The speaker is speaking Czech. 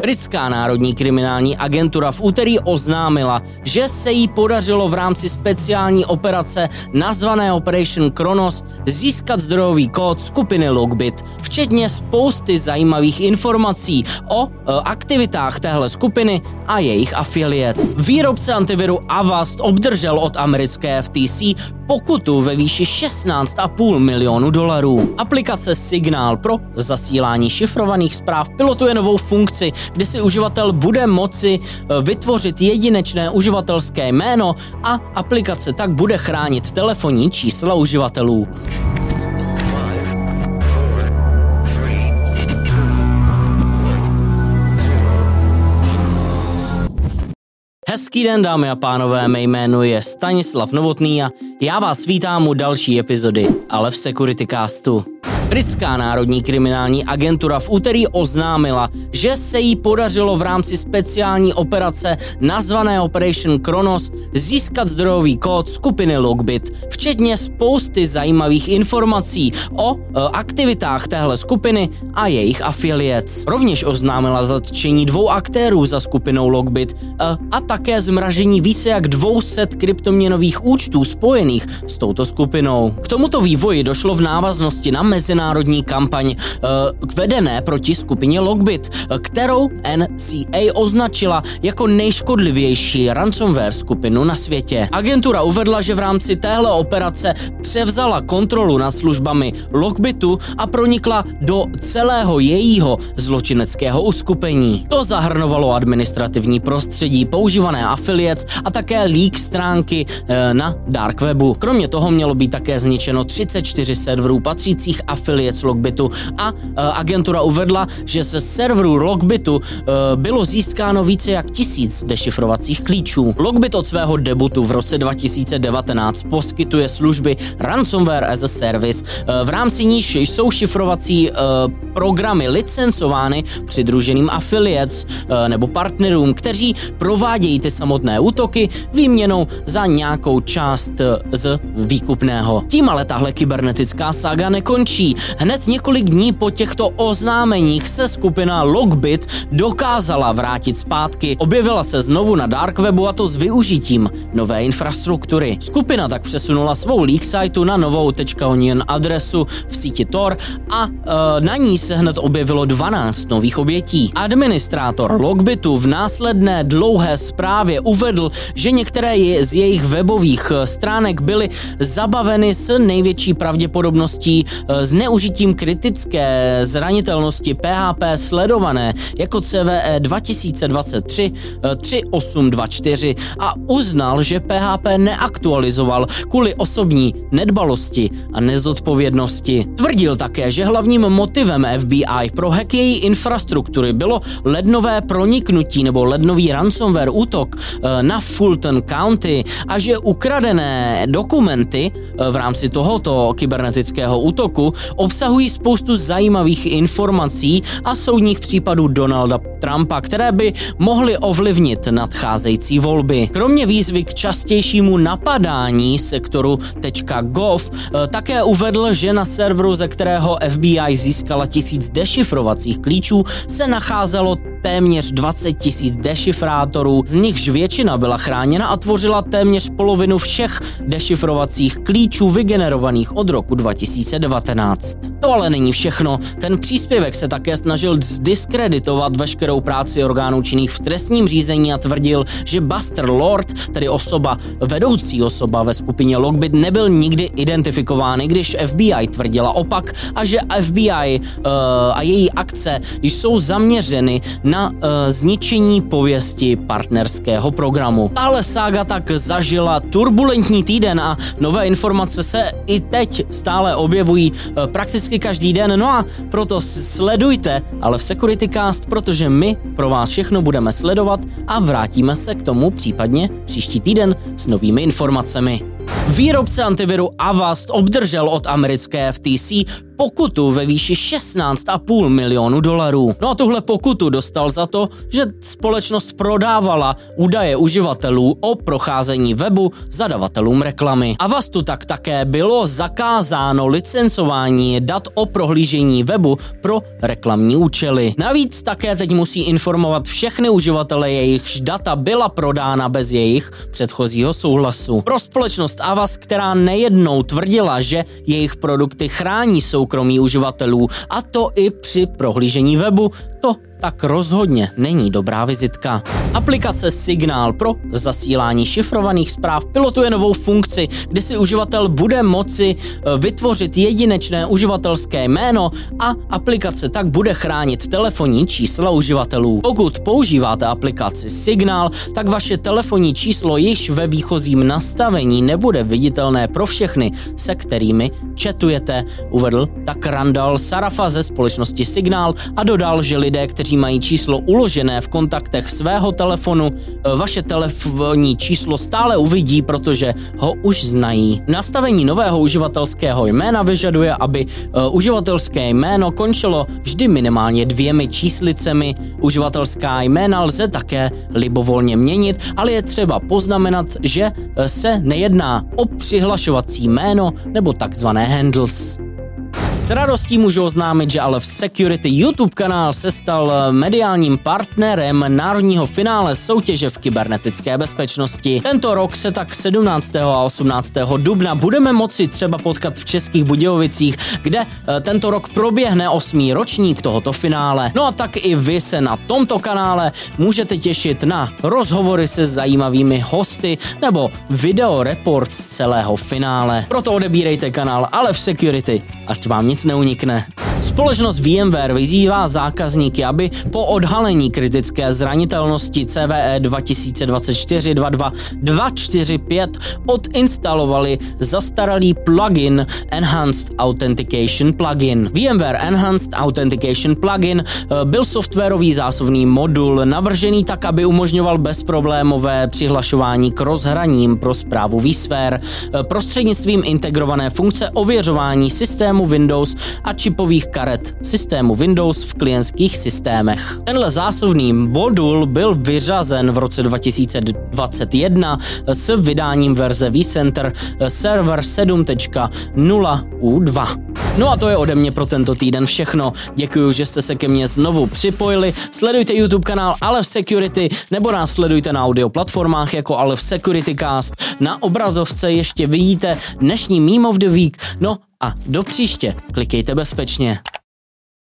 Britská národní kriminální agentura v úterý oznámila, že se jí podařilo v rámci speciální operace nazvané Operation Kronos získat zdrojový kód skupiny Logbit, včetně spousty zajímavých informací o e, aktivitách téhle skupiny a jejich affiliates. Výrobce antiviru Avast obdržel od americké FTC pokutu ve výši 16,5 milionu dolarů. Aplikace Signál pro zasílání šifrovaných zpráv pilotuje novou funkci, kdy si uživatel bude moci eh, vytvořit jedinečné uživatelské jméno a aplikace tak bude chránit telefonní čísla uživatelů. Hezký den, dámy a pánové, mé jméno je Stanislav Novotný a já vás vítám u další epizody, ale v Security Castu. Britská národní kriminální agentura v úterý oznámila, že se jí podařilo v rámci speciální operace nazvané Operation Kronos získat zdrojový kód skupiny Logbit, včetně spousty zajímavých informací o e, aktivitách téhle skupiny a jejich affiliates. Rovněž oznámila zatčení dvou aktérů za skupinou Logbit e, a také zmražení více jak 200 kryptoměnových účtů spojených s touto skupinou. K tomuto vývoji došlo v návaznosti na mezinárodní mezinárodní kampaň uh, vedené proti skupině Logbit, eh, kterou NCA označila jako nejškodlivější ransomware skupinu na světě. Agentura uvedla, že v rámci téhle operace převzala kontrolu nad službami Logbitu a pronikla do celého jejího zločineckého uskupení. To zahrnovalo administrativní prostředí, používané affiliates a také leak stránky e, na dark webu. Kromě toho mělo být také zničeno 34 serverů patřících affiliates affiliates Logbitu a e, agentura uvedla, že ze serveru Logbitu e, bylo získáno více jak tisíc dešifrovacích klíčů. Logbit od svého debutu v roce 2019 poskytuje služby Ransomware as a Service, e, v rámci níž jsou šifrovací programy licencovány přidruženým affiliates nebo partnerům, kteří provádějí ty samotné útoky výměnou za nějakou část z výkupného. Tím ale tahle kybernetická saga nekončí. Hned několik dní po těchto oznámeních se skupina Logbit dokázala vrátit zpátky. Objevila se znovu na dark webu a to s využitím nové infrastruktury. Skupina tak přesunula svou leak na novou .onion adresu v síti Tor a e, na ní se hned objevilo 12 nových obětí. Administrátor Logbitu v následné dlouhé zprávě uvedl, že některé z jejich webových e, stránek byly zabaveny s největší pravděpodobností e, z zneužitím kritické zranitelnosti PHP sledované jako CVE 2023 3824 a uznal, že PHP neaktualizoval kvůli osobní nedbalosti a nezodpovědnosti. Tvrdil také, že hlavním motivem FBI pro hack její infrastruktury bylo lednové proniknutí nebo lednový ransomware útok eh, na Fulton County a že ukradené dokumenty eh, v rámci tohoto kybernetického útoku obsahují spoustu zajímavých informací a soudních případů Donalda Trumpa, které by mohly ovlivnit nadcházející volby. Kromě výzvy k častějšímu napadání sektoru .gov eh, také uvedl, že na serveru, ze kterého FBI získala tisíc dešifrovacích klíčů, se nacházelo téměř 20 tisíc dešifrátorů, z nichž většina byla chráněna a tvořila téměř polovinu všech dešifrovacích klíčů vygenerovaných od roku 2019. To ale není všechno. Ten příspěvek se také snažil zdiskreditovat veškerou práci orgánů činných v trestním řízení a tvrdil, že Buster Lord, tedy osoba, vedoucí osoba ve skupině Logbit, nebyl nikdy identifikován, když FBI tvrdila opak a že FBI uh, a její akce jsou zaměřeny na uh, zničení pověsti partnerského programu. Tahle sága tak zažila turbulentní týden a nové informace se i teď stále objevují uh, prakticky každý den, no a proto sledujte, ale v Security Cast, protože my pro vás všechno budeme sledovat a vrátíme se k tomu případně příští týden s novými informacemi. Výrobce antiviru Avast obdržel od americké FTC pokutu ve výši 16,5 milionu dolarů. No a tuhle pokutu dostal za to, že společnost prodávala údaje uživatelů o procházení webu zadavatelům reklamy. Avastu tak také bylo zakázáno licencování dat o prohlížení webu pro reklamní účely. Navíc také teď musí informovat všechny uživatele, jejichž data byla prodána bez jejich předchozího souhlasu. Pro společnost Avast, která nejednou tvrdila, že jejich produkty chrání soukromí uživatelů, a to i při prohlížení webu, to tak rozhodně není dobrá vizitka. Aplikace Signál pro zasílání šifrovaných zpráv pilotuje novou funkci, kdy si uživatel bude moci eh, vytvořit jedinečné uživatelské jméno a aplikace tak bude chránit telefonní čísla uživatelů. Pokud používáte aplikaci Signál, tak vaše telefonní číslo již ve výchozím nastavení nebude viditelné pro všechny, se kterými četujete, uvedl tak Randall Sarafa ze společnosti Signál a dodal, že lidé, kteří kteří mají číslo uložené v kontaktech svého telefonu, e, vaše telefonní číslo stále uvidí, protože ho už znají. Nastavení nového uživatelského jména vyžaduje, aby e, uživatelské jméno končilo vždy minimálně dvěmi číslicemi. Uživatelská jména lze také libovolně měnit, ale je třeba poznamenat, že e, se nejedná o přihlašovací jméno nebo takzvané handles. S radostí můžu oznámit, že ale v Security YouTube kanál se stal mediálním partnerem národního finále soutěže v kybernetické bezpečnosti. Tento rok se tak 17. a 18. dubna budeme moci třeba potkat v Českých Budějovicích, kde eh, tento rok proběhne osmý ročník tohoto finále. No a tak i vy se na tomto kanále můžete těšit na rozhovory se zajímavými hosty nebo video report z celého finále. Proto odebírejte kanál Ale v Security, ať vám nic neunikne. Společnost VMware vyzývá zákazníky, aby po odhalení kritické zranitelnosti CVE 2024-22245 odinstalovali zastaralý plugin Enhanced Authentication Plugin. VMware Enhanced Authentication Plugin eh, byl softwarový zásobný modul navržený tak, aby umožňoval bezproblémové přihlašování k rozhraním pro zprávu vSphere eh, prostřednictvím integrované funkce ověřování systému Windows a čipových karet systému Windows v klientských systémech. Tenhle zásuvný modul byl vyřazen v roce 2021 s vydáním verze vCenter Server 7.0 U2. No a to je ode mě pro tento týden všechno. Děkuji, že jste se ke mně znovu připojili. Sledujte YouTube kanál Alev Security nebo nás sledujte na audio platformách jako Alev Security Cast. Na obrazovce ještě vidíte dnešní Meme of the Week. No a do příště klikejte bezpečně.